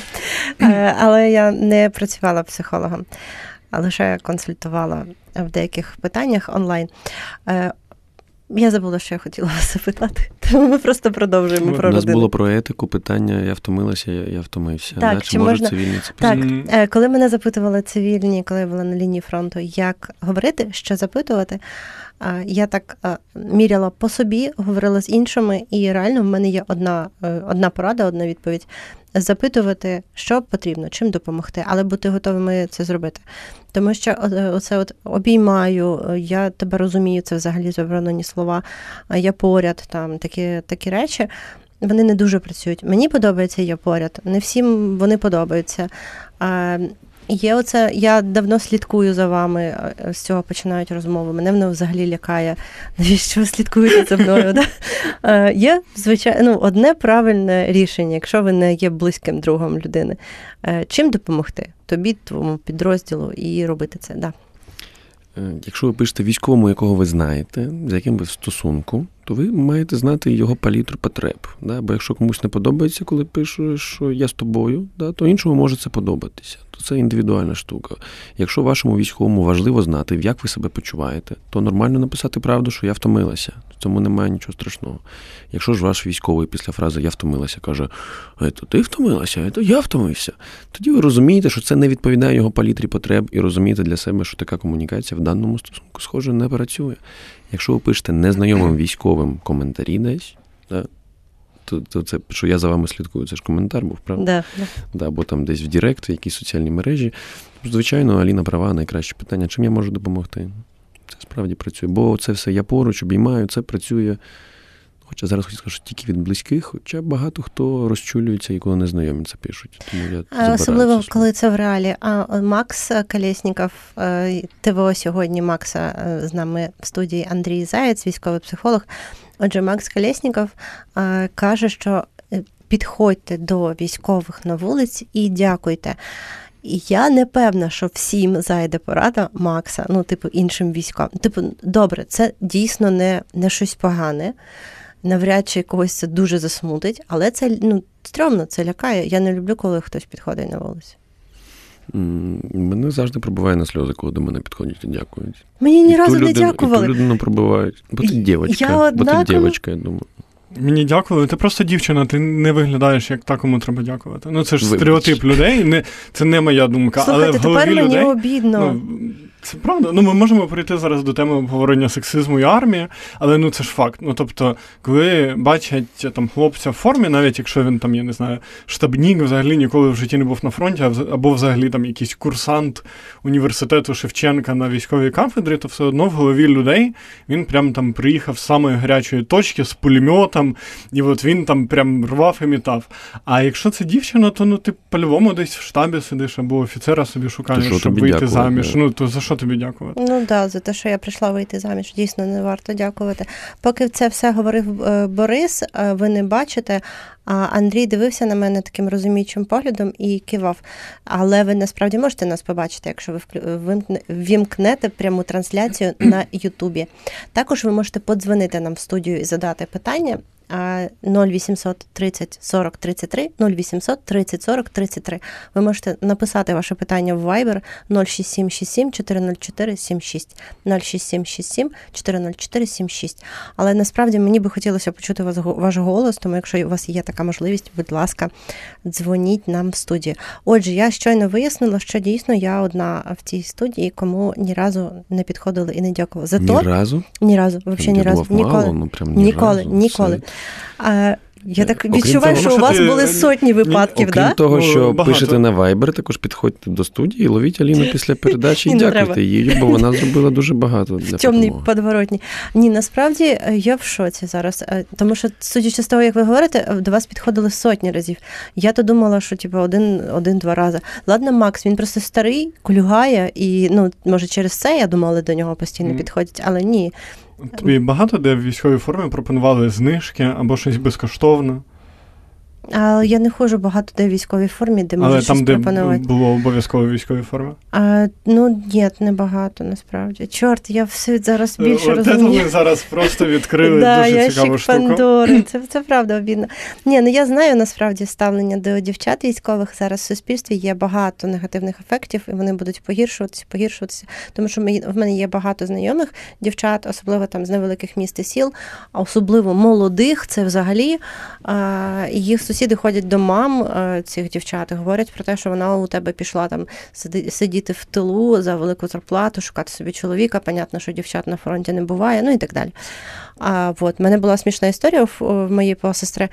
Speaker 2: Е, але я не працювала психологом, а лише консультувала в деяких питаннях онлайн. Е, я забула, що я хотіла вас запитати, тому ми просто продовжуємо про
Speaker 4: У нас
Speaker 2: родину.
Speaker 4: було про етику питання, я втомилася, я, я втомився.
Speaker 2: Так,
Speaker 4: да?
Speaker 2: чи
Speaker 4: Чи,
Speaker 2: можна-
Speaker 4: цивільні це
Speaker 2: Так, коли мене запитували цивільні, коли я була на лінії фронту, як говорити, що запитувати, я так міряла по собі, говорила з іншими, і реально в мене є одна, е, одна порада, одна відповідь. Запитувати, що потрібно, чим допомогти, але бути готовими це зробити. Тому що е, оце от обіймаю, е, я тебе розумію, це взагалі заборонені слова, я поряд, там такі, такі речі. Вони не дуже працюють. Мені подобається я поряд. Не всім вони подобаються. Є оце, я давно слідкую за вами, з цього починають розмови. Мене воно взагалі лякає. Навіщо ви слідкуєте за мною? Да? Є, звичайно, ну, одне правильне рішення, якщо ви не є близьким другом людини. Е, Чим допомогти? Тобі, твоєму підрозділу, і робити це. Да.
Speaker 4: Е, Якщо ви пишете військовому, якого ви знаєте, з яким ви в стосунку, то ви маєте знати його палітру потреб. Да? Бо якщо комусь не подобається, коли пишу, що я з тобою, да, то іншому може це подобатися. То це індивідуальна штука. Якщо вашому військовому важливо знати, як ви себе почуваєте, то нормально написати правду, що я втомилася. В цьому немає нічого страшного. Якщо ж ваш військовий після фрази Я втомилася каже, «Е, то ти втомилася, «Е, то я втомився. Тоді ви розумієте, що це не відповідає його палітрі потреб, і розумієте для себе, що така комунікація в даному стосунку, схоже, не працює. Якщо ви пишете незнайомим військовим коментарі десь, то, то це, що я за вами слідкую, це ж коментар був, правда?
Speaker 2: Да, да.
Speaker 4: Да, або там десь в Директ, в якійсь соціальні мережі. Звичайно, Аліна права, найкраще питання, чим я можу допомогти. Це справді працює. Бо це все я поруч, обіймаю, це працює Хоча зараз хочу сказати, що тільки від близьких, хоча багато хто розчулюється і коли незнайомі це пишуть. Тому я
Speaker 2: Особливо, коли це в реалі. А Макс Колєсніков, е, ТВО сьогодні Макса е, з нами в студії Андрій Заєць, військовий психолог. Отже, Макс Колєсніков е, каже, що підходьте до військових на вулиці і дякуйте. І я не певна, що всім зайде порада Макса, ну, типу, іншим військовим. Типу, добре, це дійсно не, не щось погане. Навряд чи когось це дуже засмутить, але це ну, стрьомно, це лякає. Я не люблю, коли хтось підходить на вулицю.
Speaker 4: Мене завжди пробиває на сльози, коли до мене підходять і дякують.
Speaker 2: Мені ні і разу не дякували.
Speaker 4: І ту людину пробивають. Бо ти дівчинка, я однаково... бо ти дівчинка, я думаю.
Speaker 3: Мені дякую. Ти просто дівчина, ти не виглядаєш як та, кому треба дякувати. Ну це ж Вибач. стереотип людей. Не, Це не моя думка.
Speaker 2: Слухайте,
Speaker 3: але в
Speaker 2: голові
Speaker 3: тепер
Speaker 2: мені обідно.
Speaker 3: Ну, це правда. Ну, ми можемо прийти зараз до теми обговорення сексизму і армії, але ну це ж факт. Ну тобто, коли бачать там хлопця в формі, навіть якщо він там, я не знаю, штабнік взагалі ніколи в житті не був на фронті, або взагалі там якийсь курсант університету Шевченка на військовій кафедрі, то все одно в голові людей він прям там приїхав з самої гарячої точки з пулеметом, і от він там прям рвав і мітав. А якщо це дівчина, то ну ти по-любому десь в штабі сидиш або офіцера собі шукаєш, щоб вийти дякую, заміж. Ну то за що тобі дякувати?
Speaker 2: Ну так, да, за те, що я прийшла вийти заміж, дійсно не варто дякувати. Поки це все говорив е, Борис, е, ви не бачите. А Андрій дивився на мене таким розуміючим поглядом і кивав. Але ви насправді можете нас побачити, якщо ви вімкнете пряму трансляцію на Ютубі. Також ви можете подзвонити нам в студію і задати питання. 0800 30 40 33 0800 30 40 33. Ви можете написати ваше питання в Viber 06767 404 76 06767 404 76. Але насправді мені би хотілося почути вас, ваш голос, тому якщо у вас є така можливість, будь ласка, дзвоніть нам в студію. Отже, я щойно вияснила, що дійсно я одна в цій студії, кому ні разу не підходили і не дякували. Зато
Speaker 4: ні разу?
Speaker 2: Ні разу, взагалі ні разу. Ніколи.
Speaker 4: Мало, ну, прям ні
Speaker 2: ніколи,
Speaker 4: разу.
Speaker 2: ніколи.
Speaker 4: Все.
Speaker 2: А, я так відчуваю, що, що у вас ти... були сотні випадків,
Speaker 4: Окрім
Speaker 2: да?
Speaker 4: того, що Багато. пишете на Viber, також підходьте до студії, ловіть Аліну після передачі і дякуйте їй, бо вона зробила дуже багато для
Speaker 2: Темний подворотні. Ні, насправді е, я в шоці зараз. Е, тому що, судячи з того, як ви говорите, е, до вас підходили сотні разів. Я то думала, що типу, один, один-два рази. Ладно, Макс, він просто старий, кулюгає, і ну, може через це я думала, до нього постійно mm. підходять, але ні.
Speaker 3: Тобі багато де в військовій формі пропонували знижки або щось безкоштовне?
Speaker 2: Але я не ходжу багато де в військовій формі, де можу
Speaker 3: Але
Speaker 2: щось
Speaker 3: там, де
Speaker 2: пропонувати.
Speaker 3: було обов'язково військовій формі?
Speaker 2: А, Ну, ні, не багато насправді. Чорт, я все зараз
Speaker 3: е,
Speaker 2: більше
Speaker 3: От
Speaker 2: розумію.
Speaker 3: ми зараз просто відкрили
Speaker 2: да,
Speaker 3: дуже цікаву штуку.
Speaker 2: Пандори. Це, це правда обідно. Ні, ну я знаю насправді ставлення до дівчат військових. Зараз в суспільстві є багато негативних ефектів, і вони будуть погіршуватися, погіршуватися. Тому що ми, в мене є багато знайомих дівчат, особливо там з невеликих міст і сіл, а особливо молодих, це взагалі а, їх сусіди ходять до мам е, цих дівчат і говорять про те, що вона у тебе пішла там сидіти в тилу за велику зарплату, шукати собі чоловіка. Понятно, що дівчат на фронті не буває, ну і так далі. А от мене була смішна історія в, моєї посестри,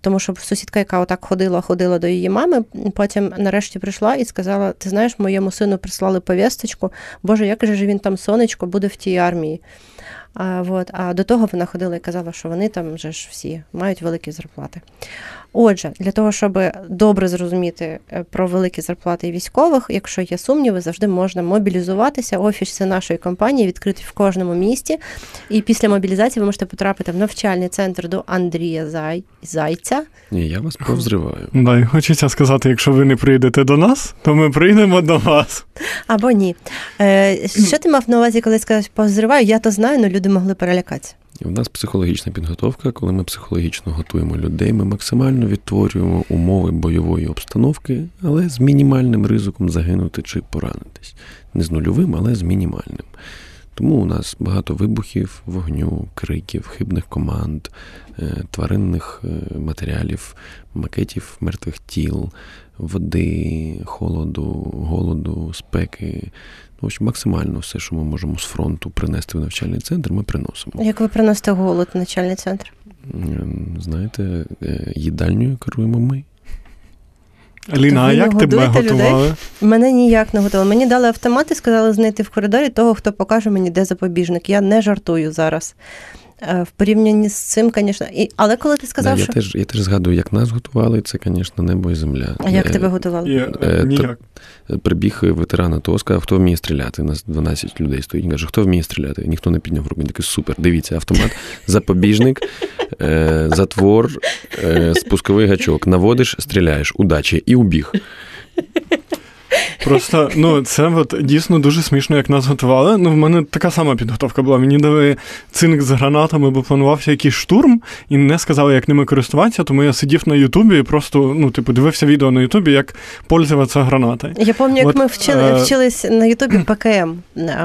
Speaker 2: тому що сусідка, яка отак ходила, ходила до її мами, потім нарешті прийшла і сказала: Ти знаєш, моєму сину прислали повісточку, Боже, як же він там сонечко буде в тій армії. А вот, а до того вона ходила і казала, що вони там вже ж всі мають великі зарплати. Отже, для того, щоб добре зрозуміти е, про великі зарплати військових, якщо є сумніви, завжди можна мобілізуватися. Офіси нашої компанії відкриті в кожному місті. І після мобілізації ви можете потрапити в навчальний центр до Андрія Зай... Зайця.
Speaker 4: Ні, я вас повзриваю.
Speaker 3: Да, і хочеться сказати, якщо ви не прийдете до нас, то ми прийдемо до вас.
Speaker 2: Або ні. Е, Що ти мав на увазі, коли сказав повзриваю? Я то знаю, але люди могли перелякатися.
Speaker 4: У нас психологічна підготовка, коли ми психологічно готуємо людей, ми максимально відтворюємо умови бойової обстановки, але з мінімальним ризиком загинути чи поранитись. Не з нульовим, але з мінімальним. Тому у нас багато вибухів, вогню, криків, хибних команд, е, тваринних е, матеріалів, макетів мертвих тіл, води, холоду, голоду, спеки. В общем, максимально все, що ми можемо з фронту принести в навчальний центр, ми приносимо.
Speaker 2: Як ви приносите голод в навчальний центр?
Speaker 4: Знаєте, їдальню керуємо ми.
Speaker 3: Аліна, а як тебе готували? Людей?
Speaker 2: Мене ніяк не готували. Мені дали автомат і сказали знайти в коридорі того, хто покаже мені, де запобіжник. Я не жартую зараз. Е, в порівнянні з цим, звісно. І, але коли ти сказав,
Speaker 4: да,
Speaker 2: що.
Speaker 4: Я теж, я теж згадую, як нас готували, це, звісно, небо і земля.
Speaker 2: А як
Speaker 4: Е,
Speaker 2: тебе готували?
Speaker 3: І,
Speaker 4: Е,
Speaker 3: ніяк.
Speaker 4: Прибіг ветеран АТО, сказав, хто вміє стріляти. У нас 12 людей стоїть. Він каже, хто вміє стріляти? Ніхто не підняв руку. Він такий, супер, дивіться, автомат, запобіжник, е, затвор, е, спусковий гачок. Наводиш, стріляєш, удачі і убіг.
Speaker 3: Просто ну це от дійсно дуже смішно, як нас готували. Ну, в мене така сама підготовка була. Мені дали цинк з гранатами, бо планувався якийсь штурм, і не сказали, як ними користуватися. Тому я сидів на Ютубі і просто ну, типу, дивився відео на Ютубі, як пользуватися гранатою.
Speaker 2: Я пам'ятаю, як ми вчили,
Speaker 3: е,
Speaker 2: вчились на Ютубі ПКМ.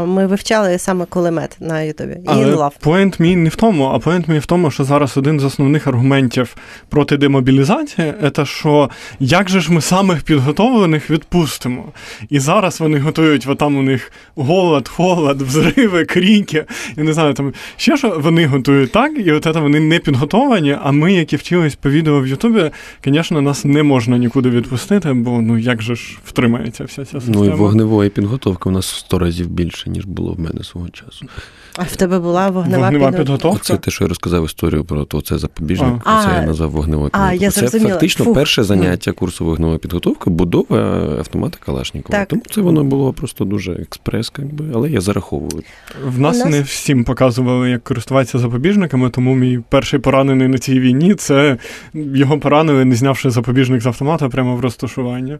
Speaker 2: Ми вивчали саме кулемет на Ютубі.
Speaker 3: Але
Speaker 2: лав.
Speaker 3: point мій не в тому, а point мій в тому, що зараз один з основних аргументів проти демобілізації це що як же ж ми самих підготовлених відпустимо? І зараз вони готують, бо там у них голод, холод, взрывы, крики. Я не знаю, там ще що вони готують так, і от це вони не підготовані. А ми, які вчились по відео в Ютубі, звісно, нас не можна нікуди відпустити, бо ну як же ж втримається вся ця система.
Speaker 4: Ну і вогневої підготовки у нас в 100 разів більше, ніж було в мене свого часу.
Speaker 2: А в тебе була вогнева,
Speaker 3: Вогнева
Speaker 2: підготовка?
Speaker 3: підготовка.
Speaker 4: Оце те, що я розказав історію про то, це запобіжник,
Speaker 2: А.
Speaker 4: це
Speaker 2: А,
Speaker 4: я назвав вогневою
Speaker 2: а, я
Speaker 4: Це
Speaker 2: зрозуміла.
Speaker 4: фактично
Speaker 2: Фух.
Speaker 4: перше заняття курсу вогневої підготовки будова автомата Калашникова.
Speaker 2: Так.
Speaker 4: Тому це воно було просто дуже експрес, якби, але я зараховую.
Speaker 3: В нас,
Speaker 2: нас-
Speaker 3: не всім показували, як користуватися запобіжниками, тому мій перший поранений на цій війні це його поранили, не знявши запобіжник з автомата прямо в розташування.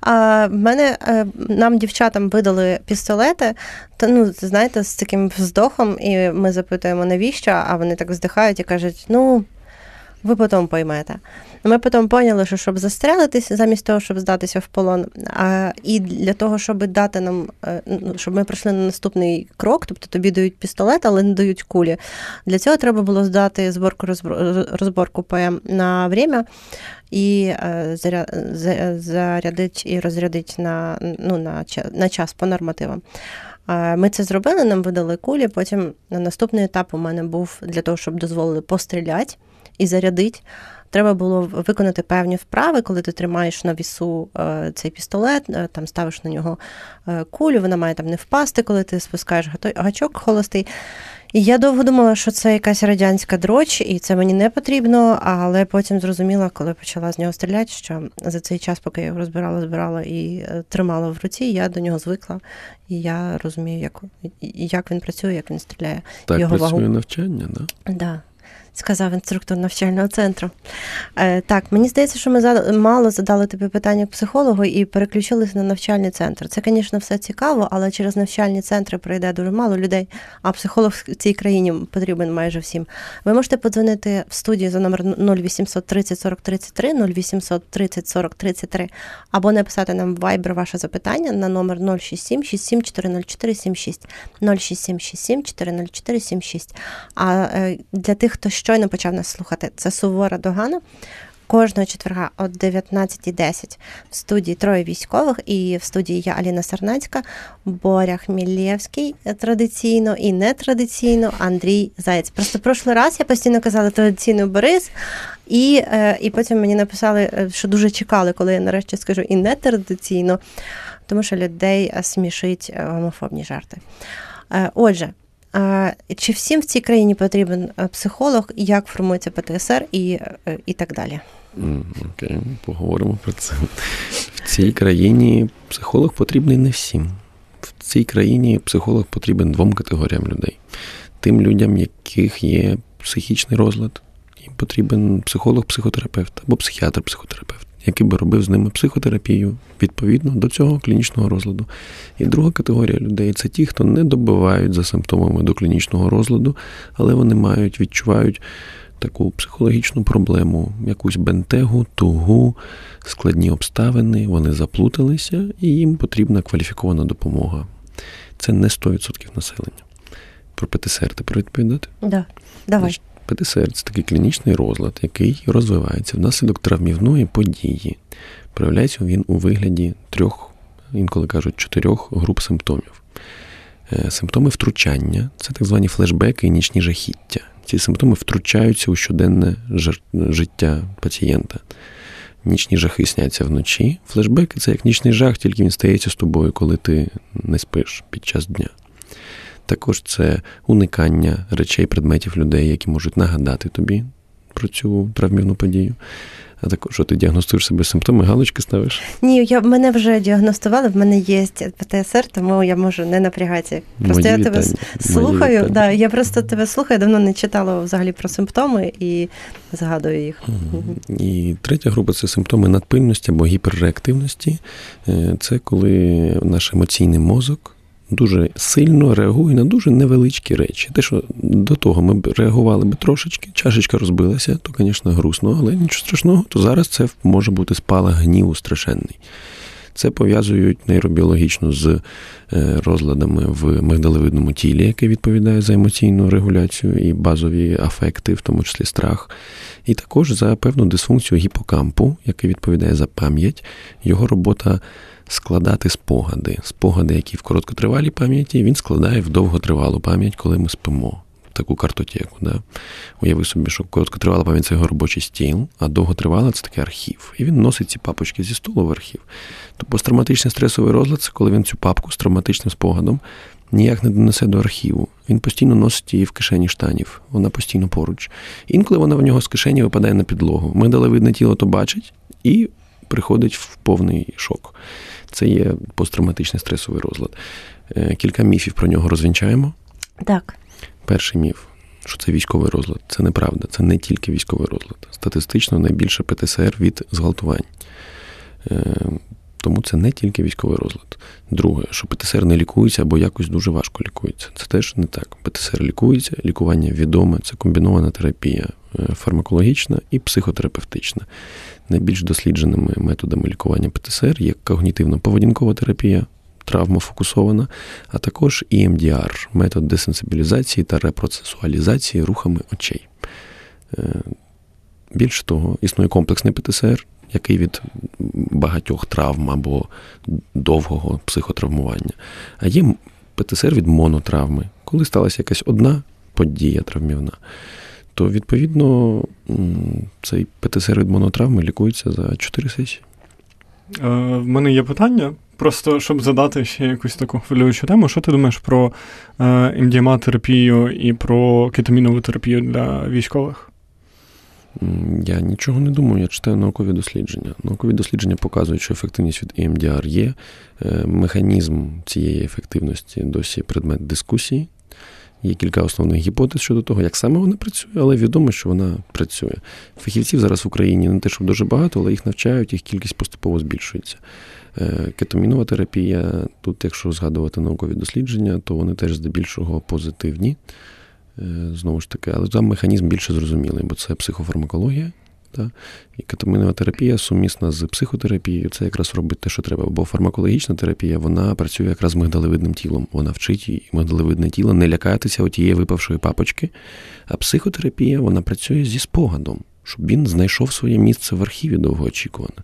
Speaker 2: А в мене е, нам дівчатам видали пістолети, то ну знаєте, з таким вздохом, і ми запитуємо, навіщо? А вони так вздихають і кажуть: ну. Ви потім поймете. Ми потім поняли, що щоб застрелитись, замість того, щоб здатися в полон, а, і для того, щоб дати нам, е, ну, щоб ми пройшли на наступний крок, тобто тобі дають пістолет, але не дають кулі. Для цього треба було здати зборку розборку ПМ на время і е, заря- за- зарядити і розрядити на, ну, на час по нормативам. Ми це зробили, нам видали кулі. Потім на наступний етап у мене був для того, щоб дозволили постріляти і зарядити. Треба було виконати певні вправи, коли ти тримаєш на вісу е, цей пістолет, е, там ставиш на нього е, кулю, вона має там не впасти, коли ти спускаєш гачок холостий. І я довго думала, що це якась радянська дроч, і це мені не потрібно, але потім зрозуміла, коли почала з нього стріляти, що за цей час, поки я його розбирала, збирала і е, тримала в руці, я до нього звикла, і я розумію, як, як він працює, як він стріляє.
Speaker 4: Так
Speaker 2: Його
Speaker 4: працює
Speaker 2: вагу.
Speaker 4: навчання, да?
Speaker 2: Да. Сказав інструктор навчального центру. Е, так, мені здається, що ми зада- мало задали тобі питання психологу і переключилися на навчальний центр. Це, звісно, все цікаво, але через навчальні центри пройде дуже мало людей, а психолог в цій країні потрібен майже всім. Ви можете подзвонити в студію за номер 0800 30 40 33, 0800 30 40 33, або написати нам в Viber ваше запитання на номер 067 67 404 76, 067 67 404 76. А е, для тих, хто щойно почав нас слухати, це сувора догана. Кожного четверга о 19.10 в студії троє військових, і в студії я Аліна Сарнацька, Боря Хмілєвський е, традиційно і нетрадиційно Андрій Заєць. Просто прошлий раз я постійно казала традиційно Борис, і, е, і потім мені написали, е, що дуже чекали, коли я нарешті скажу і нетрадиційно, тому що людей смішить гомофобні жарти. Отже. Чи всім в цій країні потрібен е, психолог, як формується ПТСР і, е, і так далі?
Speaker 4: Окей, поговоримо про це. В цій країні психолог потрібний не всім. В цій країні психолог потрібен двом категоріям людей: тим людям, яких є психічний розлад, їм потрібен психолог-психотерапевт або психіатр-психотерапевт, який би робив з ними психотерапію відповідно до цього клінічного розладу. І друга категорія людей це ті, хто не добивають за симптомами до клінічного розладу, але вони мають, відчувають таку психологічну проблему, якусь бентегу, тугу, складні обставини, вони заплуталися, і їм потрібна кваліфікована допомога. Це не 100% населення. Про ПТСР тепер відповідати?
Speaker 2: Да. Давай.
Speaker 4: ПТСР це такий клінічний розлад, який розвивається внаслідок травмівної події. Проявляється він у вигляді трьох, інколи кажуть, чотирьох груп симптомів. Е, Симптоми втручання це так звані флешбеки і нічні жахіття. Ці симптоми втручаються у щоденне життя пацієнта. Нічні жахи сняться вночі. Флешбеки це як нічний жах, тільки він стається з тобою, коли ти не спиш під час дня. Також це уникання речей, предметів людей, які можуть нагадати тобі про цю травмівну подію. А також що ти діагностуєш себе симптоми, галочки ставиш?
Speaker 2: Ні, я мене вже діагностували, в мене є ПТСР, тому я можу не напрягатися. Просто
Speaker 4: Мої
Speaker 2: я тебе слухаю.
Speaker 4: Мої
Speaker 2: Да, я просто тебе слухаю, давно не читала взагалі про симптоми і згадую їх.
Speaker 4: І третя група це симптоми надпильності або гіперреактивності. Е, Це коли наш емоційний мозок дуже сильно реагує на дуже невеличкі речі. Те, що до того ми б реагували би трошечки, чашечка розбилася, то, звісно, грустно, але нічого страшного, то зараз це може бути спалах гніву страшенний. Це пов'язують нейробіологічно з е, розладами в мигдалевидному тілі, яке відповідає за емоційну регуляцію і базові афекти, в тому числі страх, і також за певну дисфункцію гіпокампу, який відповідає за пам'ять. Його робота складати спогади. Спогади, які в короткотривалій пам'яті, він складає в довготривалу пам'ять, коли ми спимо. Таку картотеку. Да? Уяви собі, що короткотривала пам'ять це його робочий стіл, а довготривала це такий архів. І він носить ці папочки зі столу в архів. То посттравматичний стресовий розлад це коли він цю папку з травматичним спогадом ніяк не донесе до архіву. Він постійно носить її в кишені штанів, вона постійно поруч. Інколи вона в нього з кишені випадає на підлогу. Мигдалевидне тіло то бачить і приходить в повний шок. Це є посттравматичний стресовий розлад. Е, Кілька міфів про нього розвінчаємо.
Speaker 2: Так.
Speaker 4: Перший міф, що це військовий розлад. Це неправда, це не тільки військовий розлад. Статистично найбільше ПТСР від зґвалтувань. Е, Тому це не тільки військовий розлад. Друге, що ПТСР не лікується або якось дуже важко лікується. Це теж не так. ПТСР лікується, лікування відоме, це комбінована терапія е, фармакологічна і психотерапевтична. Найбільш дослідженими методами лікування ПТСР є когнітивно-поведінкова терапія, травмофокусована, а також EMDR – метод десенсибілізації та репроцесуалізації рухами очей. Е, Більше того, існує комплексний ПТСР, який від багатьох травм або довгого психотравмування. А є ПТСР від монотравми, коли сталася якась одна подія травмівна. То, відповідно, цей ПТСР від монотравми лікується за 4 сесії.
Speaker 3: Е, в мене є питання. Просто щоб задати ще якусь таку хвилюючу тему, що ти думаєш про е, МДМА-терапію і про кетамінову терапію для військових?
Speaker 4: Я нічого не думаю, я читаю наукові дослідження. Наукові дослідження показують, що ефективність від EMDR є. Е, Механізм цієї ефективності досі предмет дискусії. Є кілька основних гіпотез щодо того, як саме вона працює, але відомо, що вона працює. Фахівців зараз в Україні не те, щоб дуже багато, але їх навчають, їх кількість поступово збільшується. Кетомінова терапія, тут, якщо згадувати наукові дослідження, то вони теж здебільшого позитивні. Е, Знову ж таки, але там механізм більше зрозумілий, бо це психофармакологія. Та? І кетамінова терапія сумісна з психотерапією, це якраз робить те, що треба. Бо фармакологічна терапія вона працює якраз мигдалевидним тілом. Вона вчить і мигдалевидне тіло не лякатися отієї випавшої папочки. А психотерапія вона працює зі спогадом, щоб він знайшов своє місце в архіві довгоочікувано.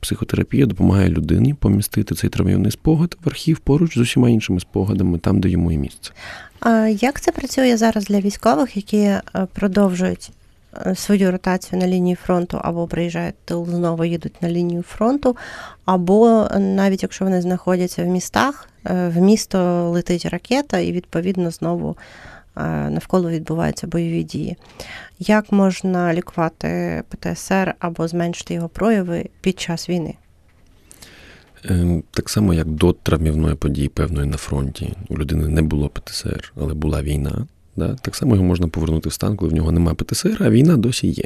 Speaker 4: Психотерапія допомагає людині помістити цей травмівний спогад в архів поруч з усіма іншими спогадами, там, де йому і місце.
Speaker 2: А як це працює зараз для військових, які е, продовжують свою ротацію на лінії фронту або приїжджають тил, знову їдуть на лінію фронту, або навіть якщо вони знаходяться в містах, е, в місто летить ракета, і відповідно знову е, навколо відбуваються бойові дії. Як можна лікувати ПТСР або зменшити його прояви під час війни?
Speaker 4: Е, Так само, як до травмівної події певної на фронті у людини не було ПТСР, але була війна. Да? Так само його можна повернути в стан, коли в нього немає ПТСР, а війна досі є.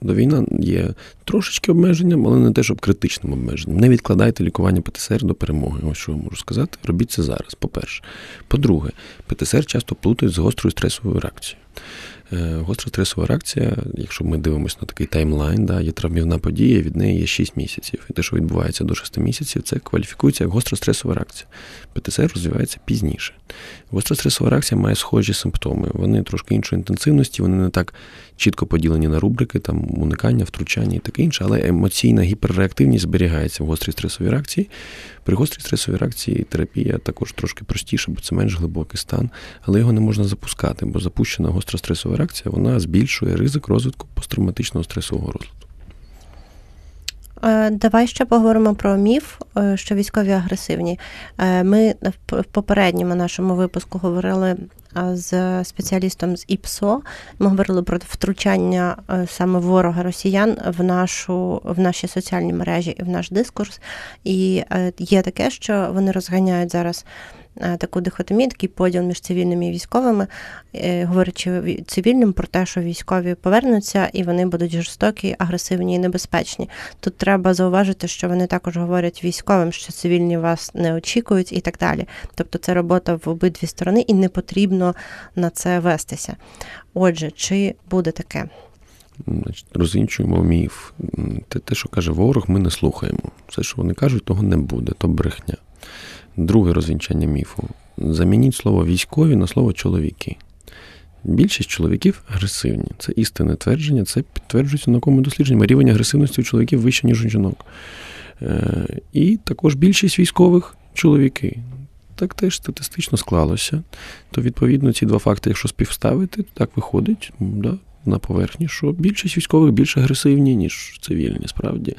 Speaker 4: До війна є трошечки обмеженням, але не те, щоб критичним обмеженням. Не відкладайте лікування ПТСР до перемоги. Ось що я можу сказати. Робіть це зараз, по-перше. По-друге, ПТСР часто плутають з гострою стресовою реакцією. Е, Гостра стресова реакція, якщо ми дивимося на такий таймлайн, да, є травмівна подія, від неї є 6 місяців. І те, що відбувається до 6 місяців, це кваліфікується як гостра стресова реакція. ПТСР розвивається пізніше. Гостра стресова реакція має схожі симптоми. Вони трошки іншої інтенсивності, вони не так чітко поділені на рубрики, там уникання, втручання і таке інше, але емоційна гіперреактивність зберігається в гострій стресовій реакції. При гострій стресовій реакції терапія також трошки простіша, бо це менш глибокий стан, але його не можна запускати, бо запущена гостра стресова реакція вона збільшує ризик розвитку посттравматичного стресового розладу.
Speaker 2: Е, давай ще поговоримо про міф, е, що військові агресивні. Е, ми в попередньому нашому випуску говорили з спеціалістом з ІПСО. Ми говорили про втручання саме ворога росіян в нашу в наші соціальні мережі і в наш дискурс. І є таке, що вони розганяють зараз. Е, таку дихотомію, такий поділ між цивільними і військовими, е, говорячи цивільним про те, що військові повернуться і вони будуть жорстокі, агресивні і небезпечні. Тут треба зауважити, що вони також говорять військовим, що цивільні вас не очікують і так далі. Тобто це робота в обидві сторони, і не потрібно на це вестися. Отже, чи буде таке?
Speaker 4: Значить, Розвінчуємо міф. Те, те, що каже ворог, ми не слухаємо. Все, що вони кажуть, того не буде, то брехня. Друге розвінчання міфу. Замініть слово військові на слово чоловіки. Більшість чоловіків агресивні. Це істинне твердження, це підтверджується науковими дослідженнями. Рівень агресивності у чоловіків вище, ніж у жінок. Е, і також більшість військових чоловіки. Так теж статистично склалося. То, відповідно, ці два факти, якщо співставити, так виходить да, на поверхні, що більшість військових більш агресивні, ніж цивільні, справді.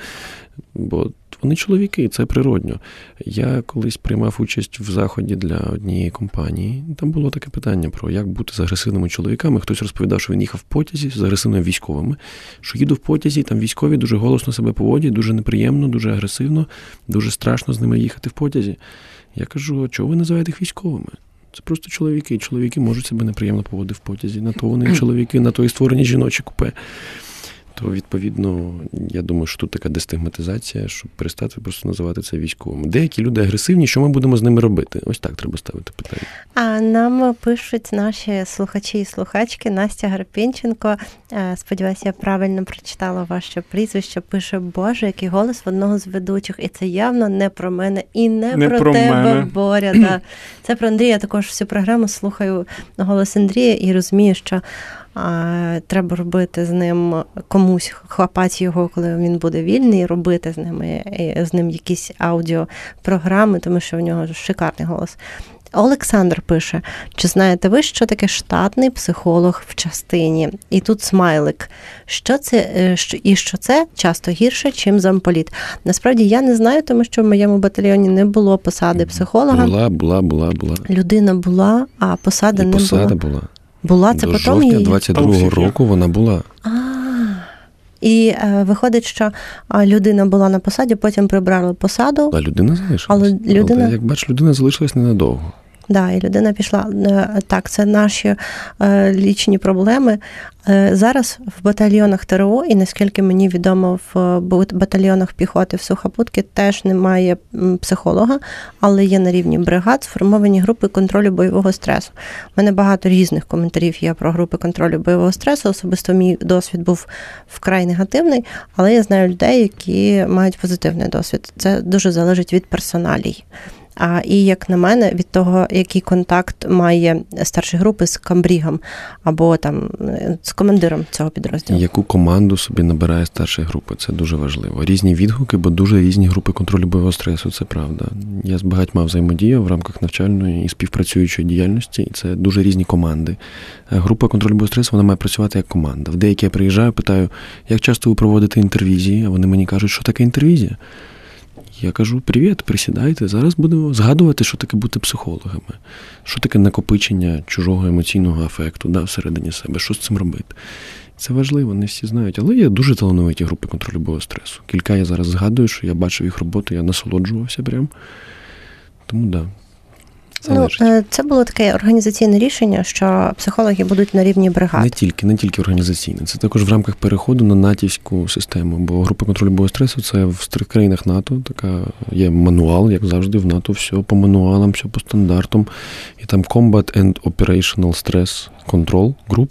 Speaker 4: Бо вони чоловіки, це природньо. Я колись приймав участь в заході для однієї компанії. Там було таке питання про як бути з агресивними чоловіками. Хтось розповідав, що він їхав в потязі з агресивними військовими, що їду в потязі, там військові дуже голосно себе поводять, дуже неприємно, дуже агресивно, дуже страшно з ними їхати в потязі. Я кажу, чого ви називаєте їх військовими? Це просто чоловіки. Чоловіки можуть себе неприємно поводити в потязі. На то вони чоловіки, на то і створені жіночі купе то відповідно я думаю, що тут така дестигматизація, щоб перестати просто називати це військовими. Деякі люди агресивні, що ми будемо з ними робити? Ось так треба ставити питання.
Speaker 2: А нам пишуть наші слухачі і слухачки Настя Гарпінченко. Е, сподіваюся, я правильно прочитала ваше прізвище. Пише Боже, який голос в одного з ведучих, і це явно не про мене і не, не про, про тебе, мене. Боря. Да. Це про Андрія. Я також всю програму слухаю голос Андрія і розумію, що треба робити з ним комусь хлопати його, коли він буде вільний, робити з ними з ним якісь аудіопрограми, тому що в нього шикарний голос. Олександр пише: чи знаєте ви, що таке штатний психолог в частині? І тут смайлик. Що це е, і що це часто гірше, чим замполіт? Насправді я не знаю, тому що в моєму батальйоні не було посади психолога.
Speaker 4: Була, була, була, була.
Speaker 2: Людина була, а посада і не
Speaker 4: посада
Speaker 2: була.
Speaker 4: була.
Speaker 2: Була це
Speaker 4: До
Speaker 2: потім
Speaker 4: жовтня
Speaker 2: її?
Speaker 4: 22-го року вона була.
Speaker 2: А, І е, виходить, що людина була на посаді, потім прибрали посаду.
Speaker 4: А людина залишилась.
Speaker 2: Але людина...
Speaker 4: Але, як бачиш, людина залишилась ненадовго.
Speaker 2: Да, і людина пішла. Е, так, це наші е, лічні проблеми. Е, зараз в батальйонах ТРО, і наскільки мені відомо, в батальйонах піхоти в Сухопутки теж немає психолога, але є на рівні бригад сформовані групи контролю бойового стресу. У мене багато різних коментарів є про групи контролю бойового стресу. Особисто мій досвід був вкрай негативний, але я знаю людей, які мають позитивний досвід. Це дуже залежить від персоналій. А і як на мене, від того, який контакт має старші групи з камбрігом або там з командиром цього підрозділу.
Speaker 4: Яку команду собі набирає старша група? Це дуже важливо. Різні відгуки, бо дуже різні групи контролю бойового стресу. Це правда. Я з багатьма взаємодію в рамках навчальної і співпрацюючої діяльності, і це дуже різні команди. Група контролю бойового стресу вона має працювати як команда. В деякі я приїжджаю, питаю, як часто ви проводите інтервізії, а вони мені кажуть, що таке інтервізія. Я кажу: привіт, присідайте. Зараз будемо згадувати, що таке бути психологами, що таке накопичення чужого емоційного афекту да, всередині себе, що з цим робити. Це важливо, не всі знають. Але є дуже талановиті групи контролю бойового стресу. Кілька я зараз згадую, що я бачив їх роботу, я насолоджувався прям. Тому так. Да.
Speaker 2: Ну, е, це було таке організаційне рішення, що психологи будуть на рівні бригад.
Speaker 4: Не тільки, не тільки організаційне. Це також в рамках переходу на натівську систему. Бо група контролю бою стресу це в країнах НАТО. Така є мануал, як завжди, в НАТО все по мануалам, все по стандартам. І там Combat and Operational Stress Control Group.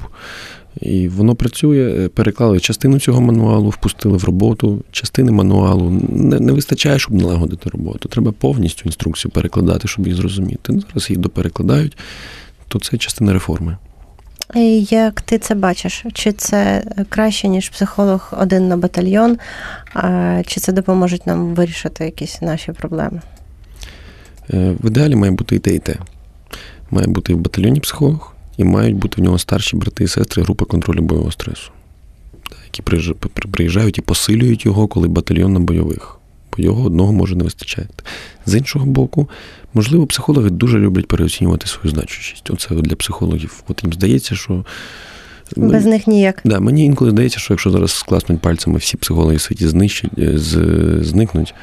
Speaker 4: І воно працює, е, переклали частину цього мануалу, впустили в роботу. Частини мануалу не не вистачає, щоб налагодити роботу. Треба повністю інструкцію перекладати, щоб її зрозуміти. Зараз їх доперекладають, то це частина реформи.
Speaker 2: Як ти це бачиш? Чи це краще, ніж психолог один на батальйон, чи це допоможе нам вирішити якісь наші проблеми?
Speaker 4: Е, в ідеалі має бути і те, і те. Має бути і в батальйоні психолог, і мають бути в нього старші брати і сестри групи контролю бойового стресу. які приїжджа- приїжджають і посилюють його, коли батальйон на бойових. Бо його одного може не вистачати. З іншого боку, можливо, психологи дуже люблять переоцінювати свою значущість. Оце для психологів. От їм здається, що.
Speaker 2: Без них ніяк.
Speaker 4: Да, мені інколи здається, що якщо зараз скласнуть пальцями всі психологи в світі знищать, е, з, зникнуть,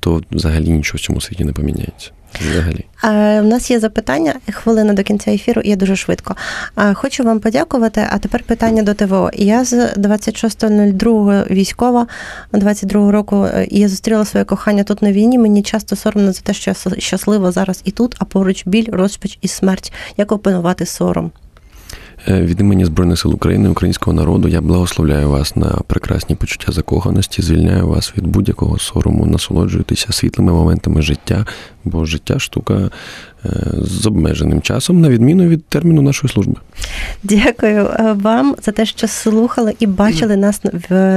Speaker 4: то взагалі нічого в цьому світі не поміняється. Взагалі.
Speaker 2: Е, У нас є запитання, хвилина до кінця ефіру, я дуже швидко. Е, Хочу вам подякувати. А тепер питання до ТВО. Я з 26.02 військова 22 року. е, і Я зустріла своє кохання тут на війні. Мені часто соромно за те, що я щаслива зараз і тут, а поруч біль, розпач і смерть. Як опанувати сором?
Speaker 4: Е, Від імені Збройних сил України, українського народу, я благословляю вас на прекрасні почуття закоханості, звільняю вас від будь-якого сорому, насолоджуйтеся світлими моментами життя, бо життя штука е, з обмеженим часом, на відміну від терміну нашої служби.
Speaker 2: Дякую е, вам за те, що слухали і бачили нас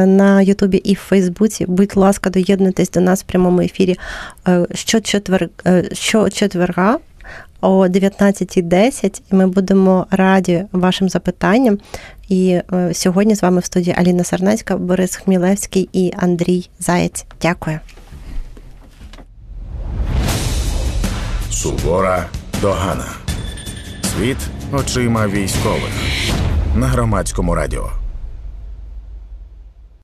Speaker 2: на Ютубі і в Фейсбуці. Будь ласка, доєднуйтесь до нас в прямому ефірі щочетвер, щочетверга о 19.10. І ми будемо раді вашим запитанням. І е, сьогодні з вами в студії Аліна Сарнацька, Борис Хмілевський і Андрій Заєць. Дякую.
Speaker 1: Сувора догана. Світ очима військових на громадському радіо.